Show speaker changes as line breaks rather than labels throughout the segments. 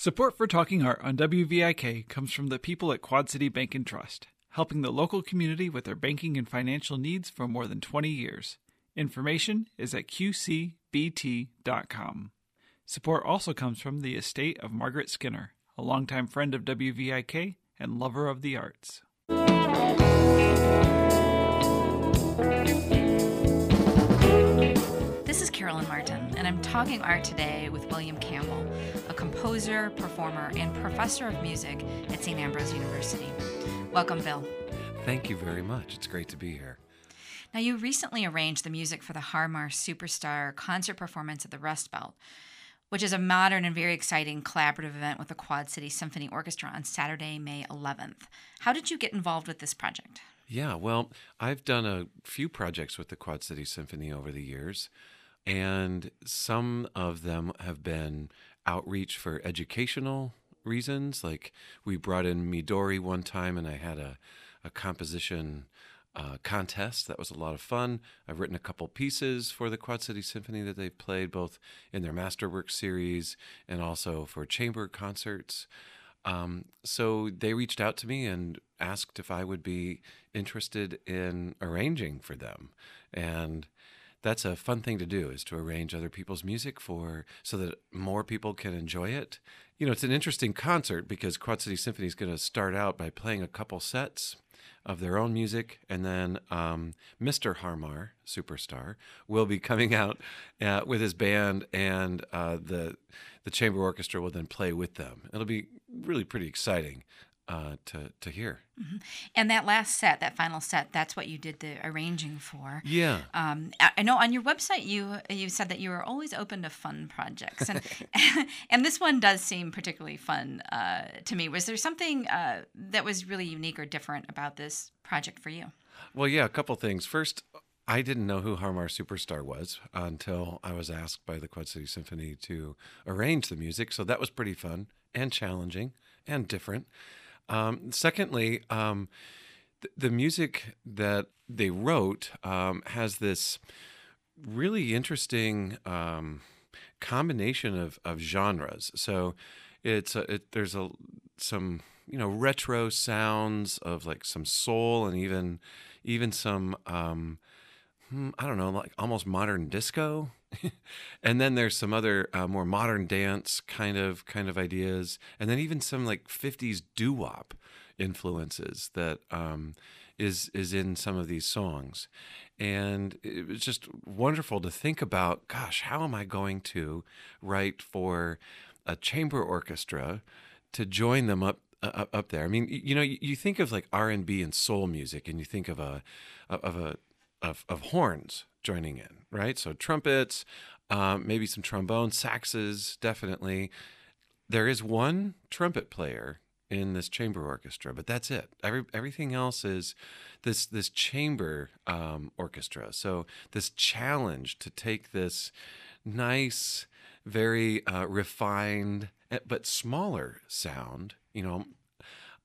Support for Talking Art on WVIK comes from the people at Quad City Bank and Trust, helping the local community with their banking and financial needs for more than 20 years. Information is at qcbt.com. Support also comes from the estate of Margaret Skinner, a longtime friend of WVIK and lover of the arts.
This is Carolyn Martin, and I'm talking art today with William Campbell, composer, performer, and professor of music at St. Ambrose University. Welcome, Bill.
Thank you very much. It's great to be here.
Now, you recently arranged the music for the Harmar Superstar concert performance at the Rust Belt, which is a modern and very exciting collaborative event with the Quad City Symphony Orchestra on Saturday, May 11th. How did you get involved with this project?
Yeah, well, I've done a few projects with the Quad City Symphony over the years, and some of them have been outreach for educational reasons. Like we brought in Midori one time, and I had a, a composition uh, contest. That was a lot of fun. I've written a couple pieces for the Quad City Symphony that they've played both in their Masterwork series and also for chamber concerts. Um, so they reached out to me and asked if I would be interested in arranging for them. And that's a fun thing to do is to arrange other people's music for so that more people can enjoy it. You know, it's an interesting concert because Quad City Symphony is going to start out by playing a couple sets of their own music, and then um, Mr. Harmar, superstar, will be coming out uh, with his band, and uh, the the chamber orchestra will then play with them. It'll be really pretty exciting uh, to to hear.
Mm-hmm. And that last set, that final set, that's what you did the arranging for.
Yeah.
Um, I know on your website you you said that you were always open to fun projects, and and this one does seem particularly fun uh, to me. Was there something uh, that was really unique or different about this project for you?
Well, yeah, a couple things. First, I didn't know who Harmar Superstar was until I was asked by the Quad City Symphony to arrange the music. So that was pretty fun and challenging and different. Um, secondly, um, th- the music that they wrote um, has this really interesting um, combination of, of genres. So it's a, it, there's a some you know retro sounds of like some soul and even even some um, hmm, I don't know like almost modern disco. and then there's some other uh, more modern dance kind of kind of ideas, and then even some like '50s doo wop influences that um, is is in some of these songs, and it was just wonderful to think about. Gosh, how am I going to write for a chamber orchestra to join them up uh, up there? I mean, you know, you, think of like R and B and soul music, and you think of a of a of, of horns joining in, right? So trumpets, um, maybe some trombone, saxes, definitely. There is one trumpet player in this chamber orchestra, but that's it. Every, everything else is this this chamber um, orchestra. So this challenge to take this nice, very uh, refined eh, but smaller sound, you know,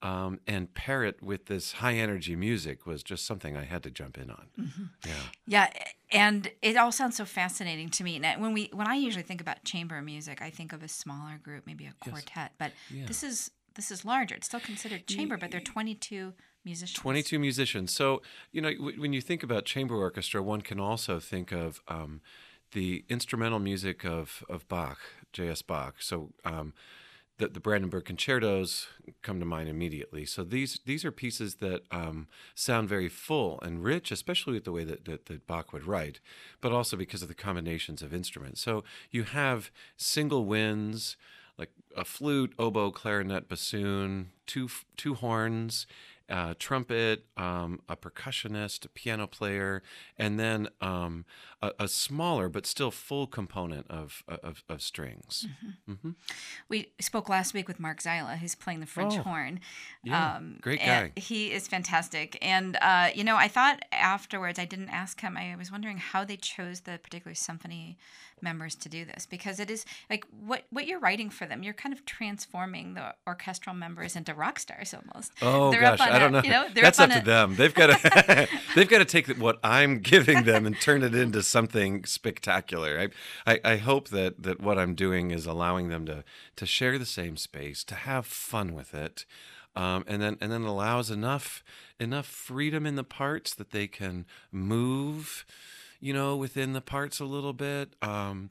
um, and pair it with this high energy music was just something I had to jump in on.
Mm-hmm. Yeah, yeah, and it all sounds so fascinating to me. Now, when we when I usually think about chamber music, I think of a smaller group, maybe a quartet, yes. but yeah. this is this is larger. It's still considered chamber, but there are 22 musicians.
22 musicians. So, you know, w- when you think about chamber orchestra, one can also think of um, the instrumental music of, of Bach, J.S. Bach. So, um, the, the Brandenburg concertos come to mind immediately. So these these are pieces that um, sound very full and rich, especially with the way that, that, that Bach would write, but also because of the combinations of instruments. So you have single winds, like a flute, oboe, clarinet, bassoon, two two horns, uh, trumpet, um, a percussionist, a piano player, and then um, a, a, smaller but still full component of of, of strings. Mm-hmm.
Mm-hmm. We spoke last week with Mark Zyla, who's playing the French
oh,
horn.
Yeah, um, great guy.
He is fantastic, and uh, you know, I thought afterwards I didn't ask him. I was wondering how they chose the particular symphony members to do this because it is like what what you're writing for them. You're kind of transforming the orchestral members into rock stars almost.
Oh
They're
gosh, I don't know.
You know,
That's
up
up to
a-
them. They've got to they've got to take what I'm giving them and turn it into something spectacular. I, I I hope that that what I'm doing is allowing them to to share the same space, to have fun with it, um, and then and then allows enough enough freedom in the parts that they can move, you know, within the parts a little bit. Um,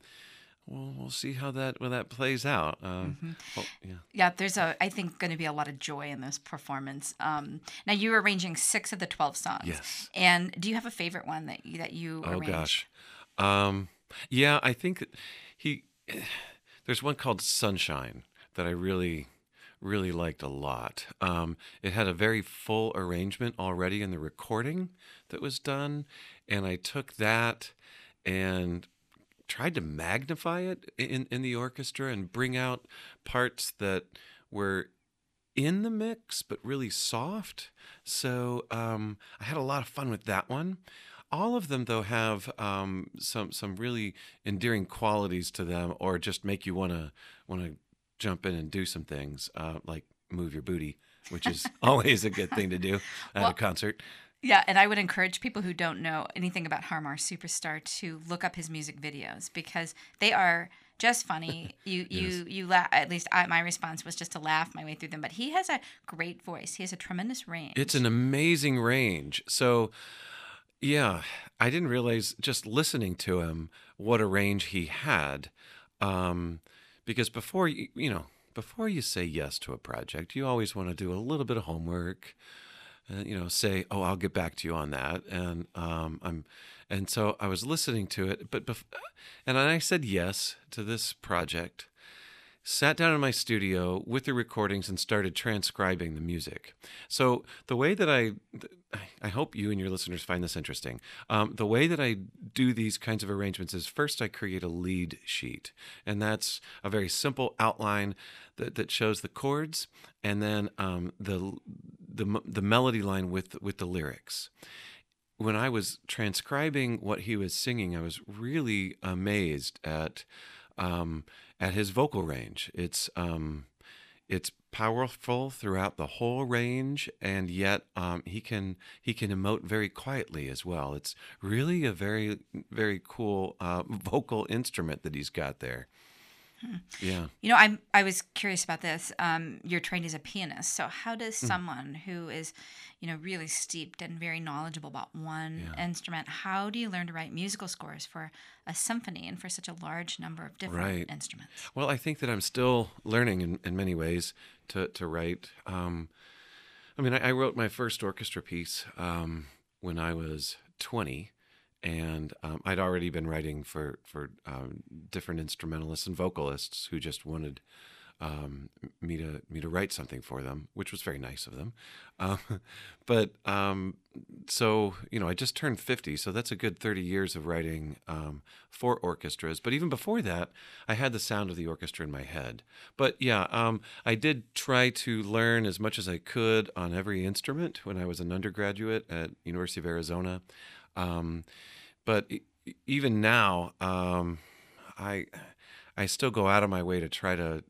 well, we'll see how that well that plays out. Um,
Mm-hmm.
well, yeah.
Yeah, there's a I think going to be a lot of joy in this performance. Um, now you're arranging six of the twelve songs.
Yes.
And do you have a favorite one that you, that you
Oh
arranged?
gosh. Um, yeah, I think he. There's one called Sunshine that I really, really liked a lot. Um, it had a very full arrangement already in the recording that was done, and I took that and tried to magnify it in in the orchestra and bring out parts that were in the mix but really soft. So um, i had a lot of fun with that one. All of them though have um, some some really endearing qualities to them or just make you want to want to jump in and do some things uh, like move your booty which is always a good thing to do at
Well-
a concert
Yeah, and I would encourage people who don't know anything about Harmar Superstar to look up his music videos because they are just funny. You you you laugh. At least I, my response was just to laugh my way through them. But he has a great voice. He has a tremendous range.
It's an amazing range. So, yeah, I didn't realize just listening to him what a range he had. Um, because before you, you know, before you say yes to a project, you always want to do a little bit of homework. Uh, you know, say, "Oh, I'll get back to you on that," and um, I'm, and so I was listening to it, but, bef- and I said yes to this project, sat down in my studio with the recordings and started transcribing the music. So the way that I, I hope you and your listeners find this interesting. Um, the way that I do these kinds of arrangements is first I create a lead sheet, and that's a very simple outline that, that shows the chords and then um, the the the melody line with with the lyrics when I was transcribing what he was singing, I was really amazed at um, at his vocal range. It's um, it's powerful throughout the whole range, and yet um, he can he can emote very quietly as well. It's really a very very cool uh, vocal instrument that he's got there. Yeah.
You know, I'm I was curious about this. Um, you're trained as a pianist, so how does
Hmm.
someone who is, you know, really steeped and very knowledgeable about one instrument, how do you learn to write musical scores for a symphony and for such a large number of different
Right.
instruments?
Well, I think that I'm still learning in, in many ways to, to write. Um, I mean, I, I wrote my first orchestra piece um, when I was 20, and um, I'd already been writing for for um, different instrumentalists and vocalists who just wanted um, me to me to write something for them, which was very nice of them. Um, but um, so you know, I just turned fifty, so that's a good thirty years of writing um, for orchestras. But even before that, I had the sound of the orchestra in my head. But yeah, I did try to learn as much as I could on every instrument when I was an undergraduate at University of Arizona. Um, but even now, um, I I still go out of my way to try to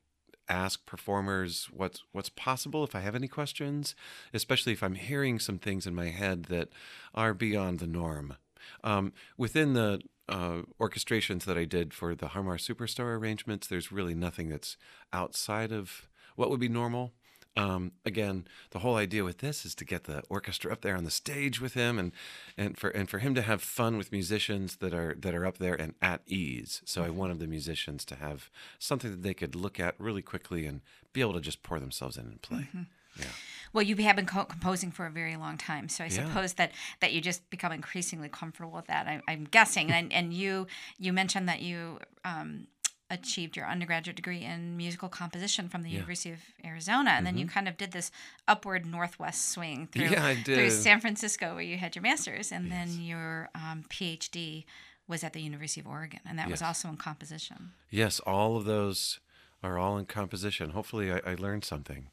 ask performers what's what's possible if I have any questions, especially if I'm hearing some things in my head that are beyond the norm. Um, within the uh, orchestrations that I did for the Harmar Superstar arrangements, there's really nothing that's outside of what would be normal. Um, again, the whole idea with this is to get the orchestra up there on the stage with him, and and for and for him to have fun with musicians that are that are up there and at ease. So I wanted the musicians to have something that they could look at really quickly and be able to just pour themselves in and play. Yeah.
Well, you have been co- composing for a very long time, so I
Yeah.
suppose that that you just become increasingly comfortable with that. I, I'm guessing, and and you you mentioned that you um, achieved your undergraduate degree in musical composition from the University of Arizona, and then you kind of did this upward northwest swing through
Mm-hmm. Yeah,
through. San Francisco, where you had your master's, and then your um, PhD was at the University of Oregon, and that was also in composition.
Yes, all of those are all in composition. Hopefully, I, I learned something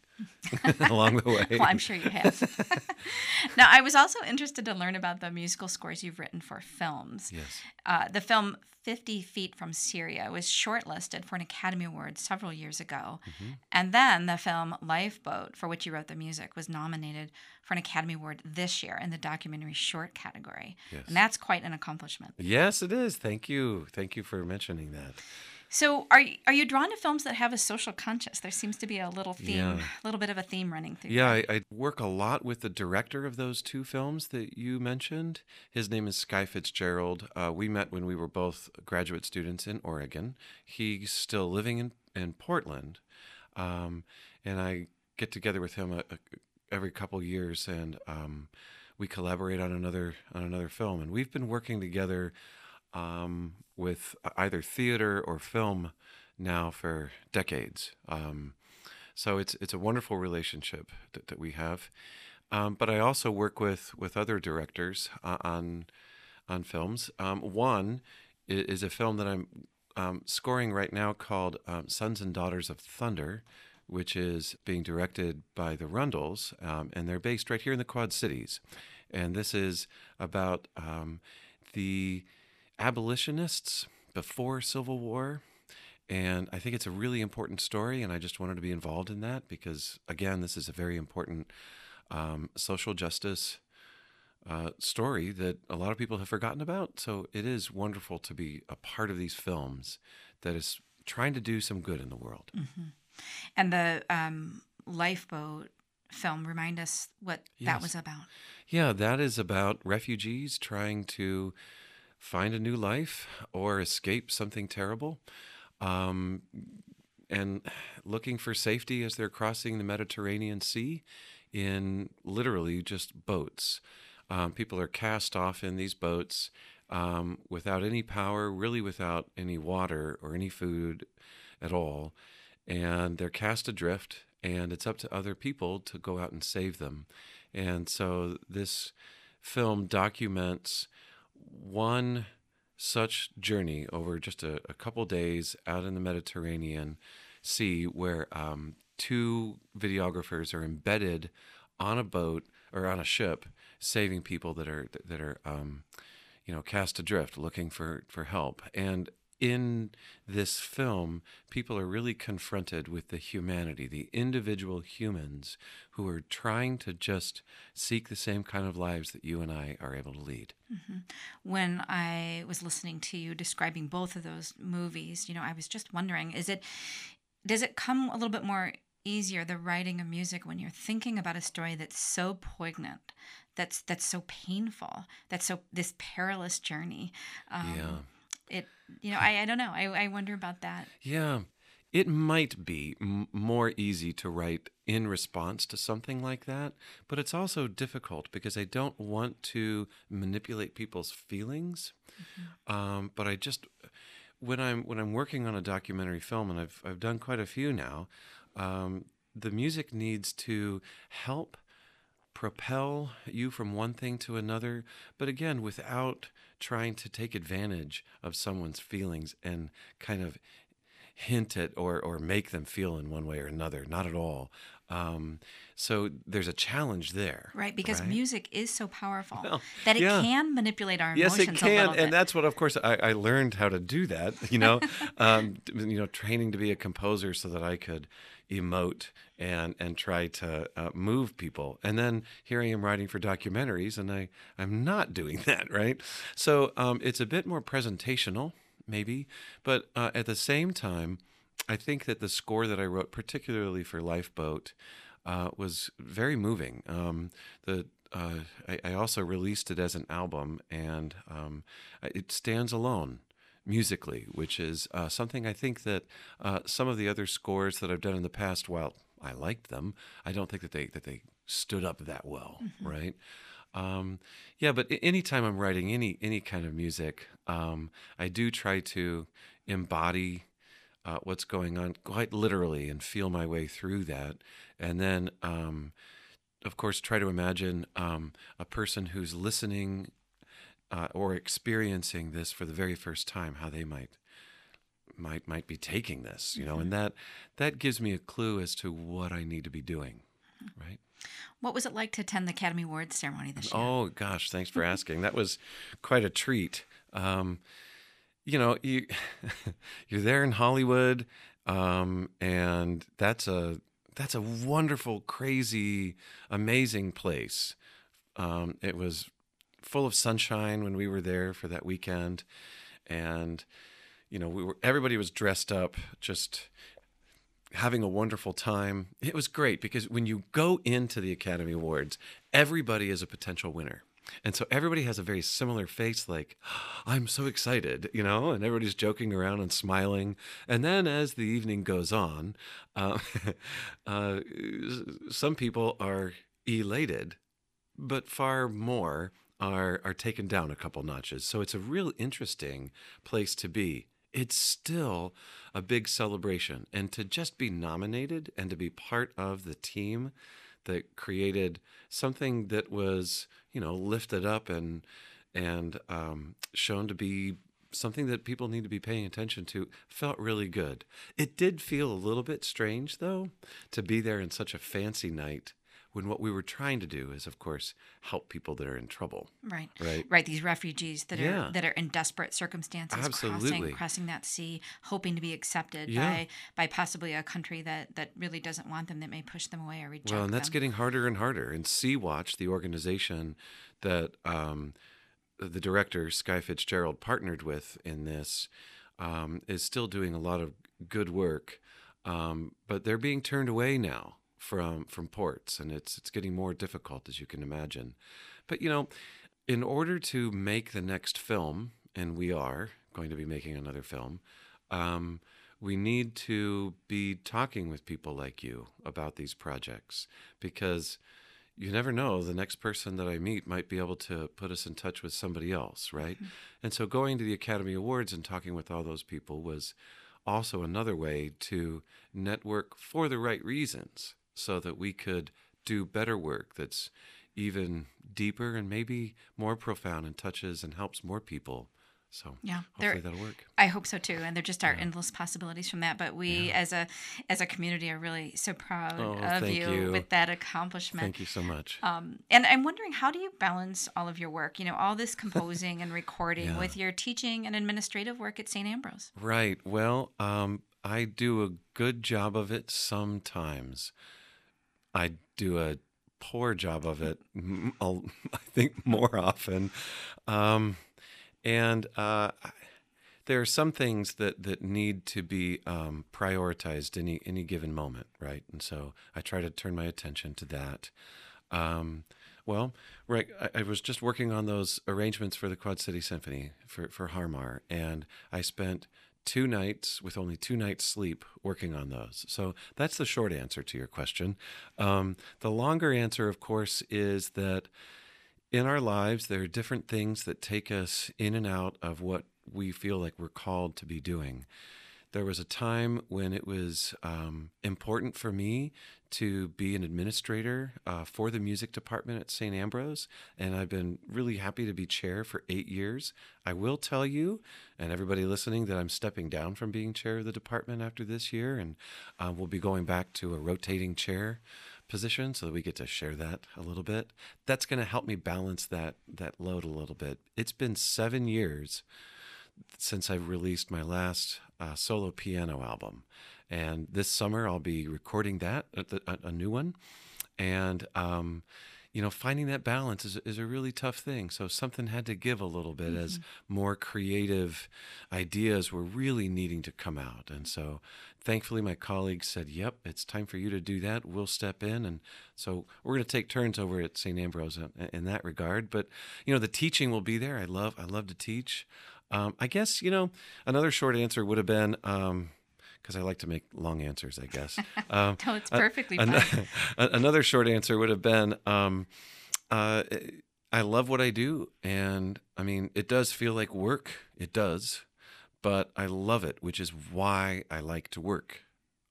along the way.
well, I'm sure you have. now, I was also interested to learn about the musical scores you've written for films.
Yes.
Uh, the film 50 Feet from Syria was shortlisted for an Academy Award several years ago.
Mm-hmm.
And then the film Lifeboat, for which you wrote the music, was nominated for an Academy Award this year in the documentary short category.
Yes.
And that's quite an accomplishment.
Yes, it is. Thank you. Thank you for mentioning that.
So, are you, are you drawn to films that have a social conscience? There seems to be a little theme,
Yeah.
a little bit of a theme running through.
Yeah. I, I work a lot with the director of those two films that you mentioned. His name is Sky Fitzgerald. Uh, we met when we were both graduate students in Oregon. He's still living in, in Portland. Um, and I get together with him a, a, every couple years and um, we collaborate on another on another film. And we've been working together um, with either theater or film now for decades. Um, so it's it's a wonderful relationship that, that we have. Um, but I also work with with other directors uh, on on films. Um, one is, a film that I'm um, scoring right now called um, Sons and Daughters of Thunder, which is being directed by the Rundles, and they're based right here in the Quad Cities. And this is about the abolitionists before Civil War. And I think it's a really important story, and I just wanted to be involved in that because, again, this is a very important um, social justice uh, story that a lot of people have forgotten about. So it is wonderful to be a part of these films that is trying to do some good in the world.
And the um, Lifeboat film, remind us what that was about.
Yeah, that is about refugees trying to find a new life or escape something terrible. Um, and looking for safety as they're crossing the Mediterranean Sea in literally just boats. Um, people are cast off in these boats um, without any power, really without any water or any food at all. And they're cast adrift, and it's up to other people to go out and save them. And so this film documents one such journey over just a, a couple days out in the Mediterranean Sea, where um, two videographers are embedded on a boat or on a ship, saving people that are that are um, you know cast adrift, looking for for help. And in this film, people are really confronted with the humanity, the individual humans who are trying to just seek the same kind of lives that you and I are able to lead.
when I was listening to you describing both of those movies, you know, I was just wondering, is it does it come a little bit more easier the writing of music when you're thinking about a story that's so poignant, that's that's so painful, that's so this perilous journey. Um,
Yeah.
It you know I, I don't know I, I wonder about that.
Yeah. It might be m- more easy to write in response to something like that, but it's also difficult because I don't want to manipulate people's feelings. Um, but I just when I'm when I'm working on a documentary film, and I've I've done quite a few now, um, the music needs to help propel you from one thing to another, but again, without trying to take advantage of someone's feelings and kind of hint at or, or make them feel in one way or another. Not at all. Um, so there's a challenge there.
Right, because
right?
music is so powerful
Well,
that it
yeah.
can manipulate our
Yes,
emotions
Yes,
it
can,
little bit.
and that's what, of course, I, I learned how to do that. You know, um, you know, training to be a composer so that I could emote and and try to uh, move people. And then here I am writing for documentaries, and I I'm not doing that, right? So um, it's a bit more presentational, maybe, but uh, at the same time, I think that the score that I wrote, particularly for Lifeboat, uh, was very moving. Um, the uh, I, I also released it as an album, and um, it stands alone musically, which is uh, something I think that uh, some of the other scores that I've done in the past, while I liked them, I don't think that they that they stood up that well, right? Um, yeah, but anytime I'm writing any any kind of music, um, I do try to embody uh, what's going on quite literally and feel my way through that, and then. Um, of course, try to imagine um, a person who's listening uh, or experiencing this for the very first time, how they might might might be taking this, you know, and that that gives me a clue as to what I need to be doing, right?
What was it like to attend the Academy Awards ceremony this year?
Oh gosh, thanks for asking. That was quite a treat. Um, you know, you you're there in Hollywood, um, and that's a that's a wonderful, crazy, amazing place. Um, it was full of sunshine when we were there for that weekend, and you know, we were everybody was dressed up, just having a wonderful time. It was great because when you go into the Academy Awards, everybody is a potential winner. And so everybody has a very similar face, like, I'm so excited, you know, and everybody's joking around and smiling. And then as the evening goes on, uh, uh, some people are elated, but far more are, are taken down a couple notches. So it's a real interesting place to be. It's still a big celebration. And to just be nominated and to be part of the team that created something that was you know lifted up and and um, shown to be something that people need to be paying attention to felt really good. It did feel a little bit strange though to be there in such a fancy night when what we were trying to do is of course help people that are in trouble
Right.
Right.
Right. These refugees that
Yeah.
are that are in desperate circumstances,
Absolutely.
crossing crossing that sea, hoping to be accepted
Yeah.
by by possibly a country that that really doesn't want them, that may push them away or reject them.
Well, and that's
them.
getting harder and harder. And Sea Watch, the organization that um, the director Sky Fitzgerald partnered with in this, um, is still doing a lot of good work. Um, but they're being turned away now from from ports, and it's it's getting more difficult as you can imagine. But you know, in order to make the next film, and we are going to be making another film, um, we need to be talking with people like you about these projects because you never know the next person that I meet might be able to put us in touch with somebody else, right? And so going to the Academy Awards and talking with all those people was also another way to network for the right reasons so that we could do better work that's even deeper and maybe more profound and touches and helps more people. So
Yeah,
hopefully that'll work.
I hope so too, and there just are endless possibilities from that. But we, as a as a community, are really so proud
Oh,
of you,
you.
with that accomplishment.
Thank you so much.
Um, and I'm wondering, how do you balance all of your work? You know, all this composing and recording
Yeah.
with your teaching and administrative work at St. Ambrose.
Right. Well, um, I do a good job of it sometimes. I do a poor job of it, m- I'll- I think, more often. Um, and uh, there are some things that, that need to be um, prioritized any any given moment, right? And so I try to turn my attention to that. Um, well, right, I, I was just working on those arrangements for the Quad City Symphony for for Harmar, and I spent two nights with only two nights sleep working on those. So that's the short answer to your question. Um, the longer answer, of course, is that in our lives, there are different things that take us in and out of what we feel like we're called to be doing. There was a time when it was um, important for me to be an administrator uh, for the music department at St. Ambrose, and I've been really happy to be chair for eight years. I will tell you, and everybody listening, that I'm stepping down from being chair of the department after this year, and uh, we'll be going back to a rotating chair position so that we get to share that a little bit. That's going to help me balance that that load a little bit. It's been seven years since I've released my last uh, solo piano album, and this summer I'll be recording that a, a, a new one, and um, you know finding that balance is is a really tough thing. So something had to give a little bit as more creative ideas were really needing to come out, and so thankfully my colleagues said, "Yep, it's time for you to do that. We'll step in." And so we're going to take turns over at St. Ambrose in, in that regard. But you know, the teaching will be there. I love I love to teach. Um, I guess you know another short answer would have been because I like to make long answers. I guess. Um,
No, it's perfectly
an-
fine.
another short answer would have been um, uh, I love what I do, and I mean it does feel like work. It does, but I love it, which is why I like to work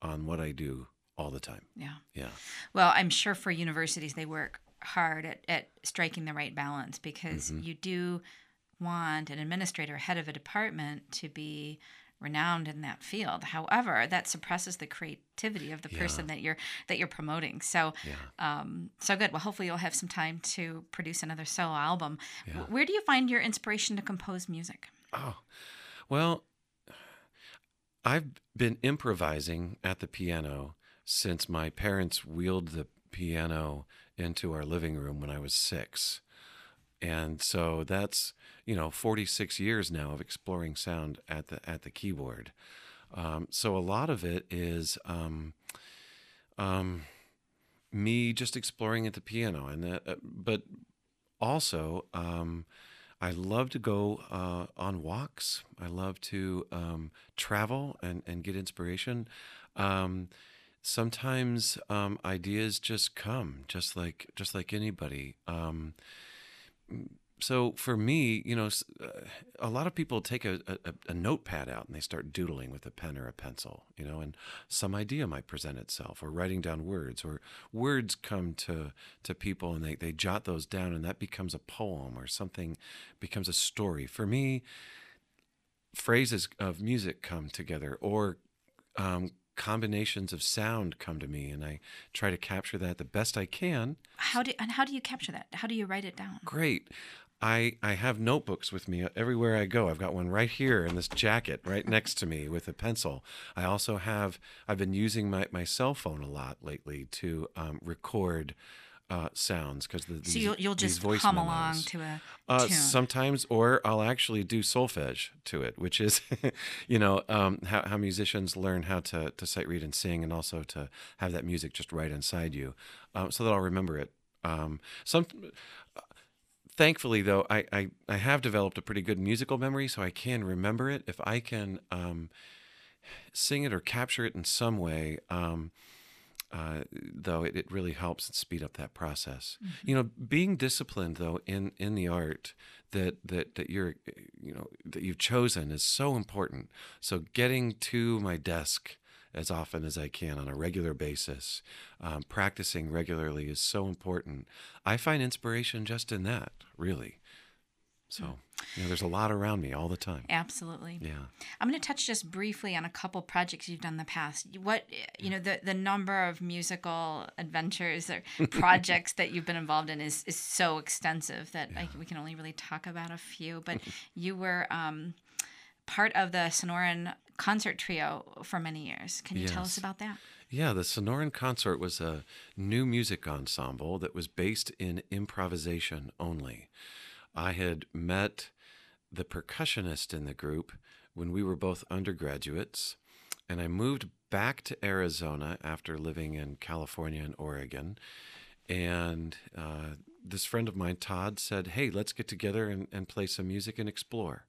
on what I do all the time.
Yeah.
Yeah.
Well, I'm sure for universities, they work hard at, at striking the right balance because
Mm-hmm.
you do want an administrator head of a department to be renowned in that field. However, that suppresses the creativity of the person that you're that you're promoting. So, um, so good. Well, hopefully you'll have some time to produce another solo album. W- Where do you find your inspiration to compose music?
Oh, well, I've been improvising at the piano since my parents wheeled the piano into our living room when I was six. And so that's, you know, 46 years now of exploring sound at the at the keyboard. Um, so a lot of it is um, um, me just exploring at the piano, and that, uh, but also um, I love to go uh, on walks. I love to um, travel and, and get inspiration. Um, sometimes ideas just come, just like just like anybody. So for me, you know, uh, a lot of people take a, a, a notepad out and they start doodling with a pen or a pencil, you know, and some idea might present itself, or writing down words, or words come to to people and they, they jot those down, and that becomes a poem or something becomes a story. For me, phrases of music come together, or um, combinations of sound come to me, and I try to capture that the best I can.
How do and how do you capture that? How do you write it down?
Great. I, I have notebooks with me everywhere I go. I've got one right here in this jacket right next to me with a pencil. I also have, I've been using my, my cell phone a lot lately to um, record uh, sounds because the,
So
these-
you'll you'll
these
just
voice
hum
memos.
along to a
Uh, sometimes, or I'll actually do solfege to it, which is, you know, um, how, how musicians learn how to, to sight read and sing, and also to have that music just right inside you, um, so that I'll remember it. Um, some, thankfully, though, I, I, I have developed a pretty good musical memory, so I can remember it. If I can um, sing it or capture it in some way, um, uh, though it, it really helps speed up that process. You know, being disciplined though in in the art that that that you're you know that you've chosen is so important. So getting to my desk as often as I can on a regular basis, um, practicing regularly is so important. I find inspiration just in that, really. So, you know, there's a lot around me all the time.
Absolutely.
Yeah.
I'm going to touch just briefly on a couple projects you've done in the past. What you know, the the number of musical adventures or projects that you've been involved in is is so extensive that I, we can only really talk about a few. But you were um, part of the Sonoran Consort trio for many years. Can you tell us about that?
Yeah, the Sonoran Consort was a new music ensemble that was based in improvisation only. I had met the percussionist in the group when we were both undergraduates, and I moved back to Arizona after living in California and Oregon. And uh, this friend of mine, Todd, said, Hey, let's get together and, and play some music and explore.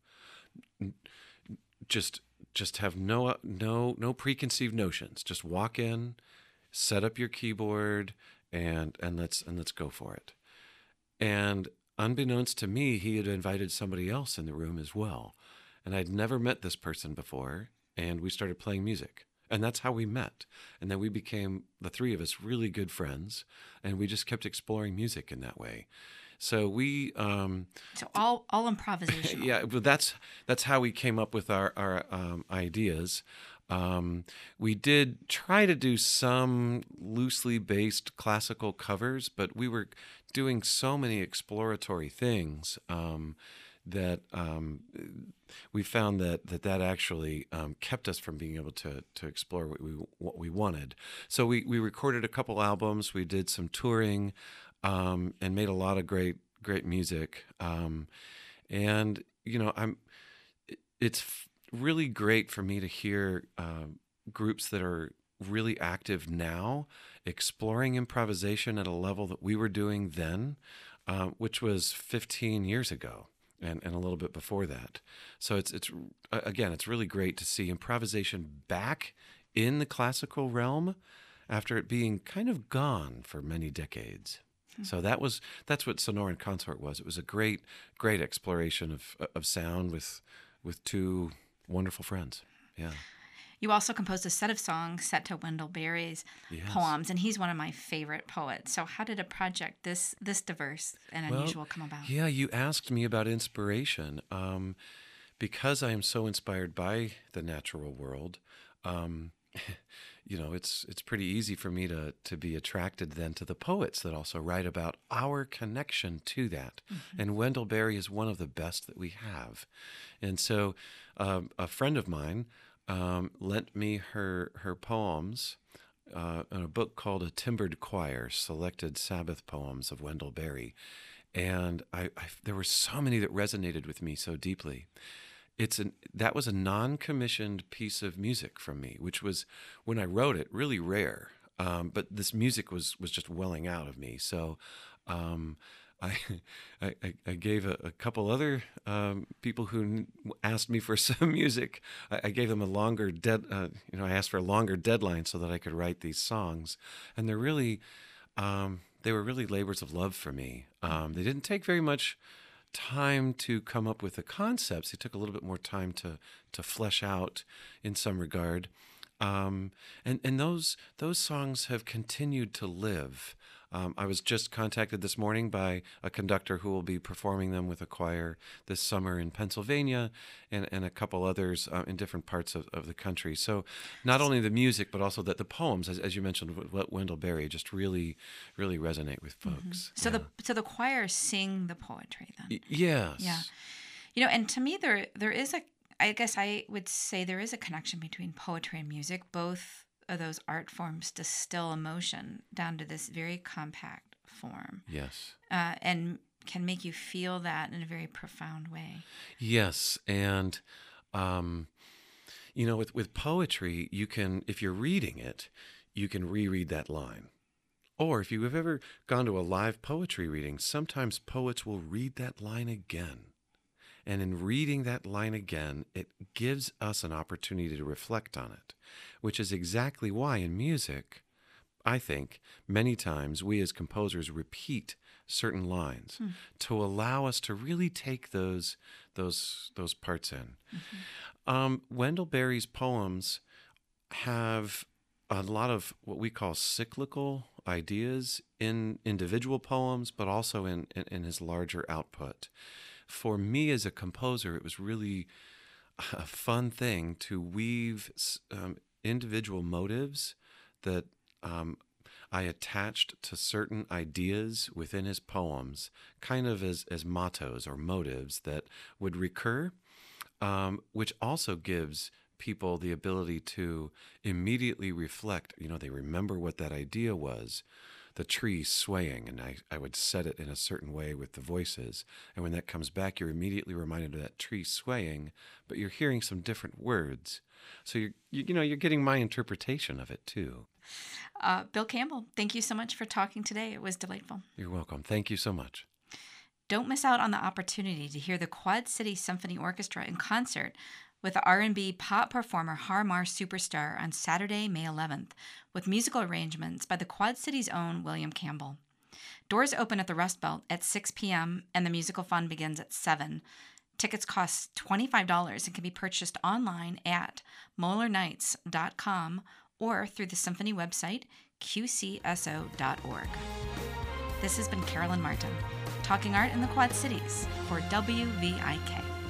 Just just have no no no preconceived notions. Just walk in set up your keyboard and and let's and let's go for it. And unbeknownst to me he had invited somebody else in the room as well and i'd never met this person before and we started playing music and that's how we met and then we became the three of us really good friends and we just kept exploring music in that way so we um,
So all all improvisation.
yeah, but that's that's how we came up with our our um, ideas. Um, we did try to do some loosely based classical covers, but we were doing so many exploratory things um, that um, we found that that, that actually um, kept us from being able to to explore what we what we wanted. So we we recorded a couple albums. We did some touring um, and made a lot of great great music. Um, and you know, I'm it's really great for me to hear um, groups that are really active now, exploring improvisation at a level that we were doing then, um, which was 15 years ago. And, and a little bit before that, so it's it's again it's really great to see improvisation back in the classical realm after it being kind of gone for many decades. So that was that's what Sonoran Consort was. It was a great great exploration of of sound with with two wonderful friends. Yeah.
You also composed a set of songs set to Wendell Berry's
Yes.
poems, and he's one of my favorite poets. So, how did a project this this diverse and
Well,
unusual come about?
Yeah, you asked me about inspiration. Um, because I am so inspired by the natural world, um, you know, it's it's pretty easy for me to to be attracted then to the poets that also write about our connection to that. Mm-hmm. And Wendell Berry is one of the best that we have. And so, um, a friend of mine um, lent me her her poems. Uh, in a book called A Timbered Choir, Selected Sabbath Poems of Wendell Berry. And I, I, there were so many that resonated with me so deeply it's an that was a non-commissioned piece of music from me, which was when I wrote it really rare. Um, but this music was was just welling out of me. So um, I, I, I gave a, a couple other um, people who asked me for some music. I, I gave them a longer dead. Uh, you know, I asked for a longer deadline so that I could write these songs, and they're really, um, they were really labors of love for me. Um, they didn't take very much time to come up with the concepts. It took a little bit more time to to flesh out in some regard. Um, and and those those songs have continued to live. Um, I was just contacted this morning by a conductor who will be performing them with a choir this summer in Pennsylvania and, and a couple others uh, in different parts of, of the country. So, not only the music, but also that the poems, as, as you mentioned, what Wendell Berry just really, really resonate with mm-hmm. folks.
Mm-hmm. So, yeah. the so the choir sing the poetry then? Y-
yes.
Yeah. You know, and to me, there there is a I guess I would say there is a connection between poetry and music. Both of those art forms distill emotion down to this very compact form.
Yes.
Uh, and can make you feel that in a very profound way.
Yes. And, um, you know, with, with poetry, you can, if you're reading it, you can reread that line. Or if you have ever gone to a live poetry reading, sometimes poets will read that line again. And in reading that line again, it gives us an opportunity to reflect on it, which is exactly why in music, I think, many times we as composers repeat certain lines hmm. to allow us to really take those those those parts in. Mm-hmm. Um, Wendell Berry's poems have a lot of what we call cyclical ideas in individual poems, but also in, in, in his larger output for me as a composer, it was really a fun thing to weave um, individual motives that um, I attached to certain ideas within his poems, kind of as, as mottos or motives that would recur, um, which also gives people the ability to immediately reflect. You know, they remember what that idea was the tree swaying, and I, I would set it in a certain way with the voices. And when that comes back, you're immediately reminded of that tree swaying, but you're hearing some different words. So you're, you, you know, you're getting my interpretation of it too.
Uh, Bill Campbell, thank you so much for talking today. It was delightful.
You're welcome. Thank you so much.
Don't miss out on the opportunity to hear the Quad City Symphony Orchestra in concert with R&B pop performer Harmar Superstar on Saturday, May 11th, with musical arrangements by the Quad City's own William Campbell. Doors open at the Rust Belt at 6 p.m. and the musical fun begins at 7. Tickets cost $25 and can be purchased online at moellernights.com or through the symphony website qcso.org. This has been Carolyn Martin, talking art in the Quad Cities for WVIK.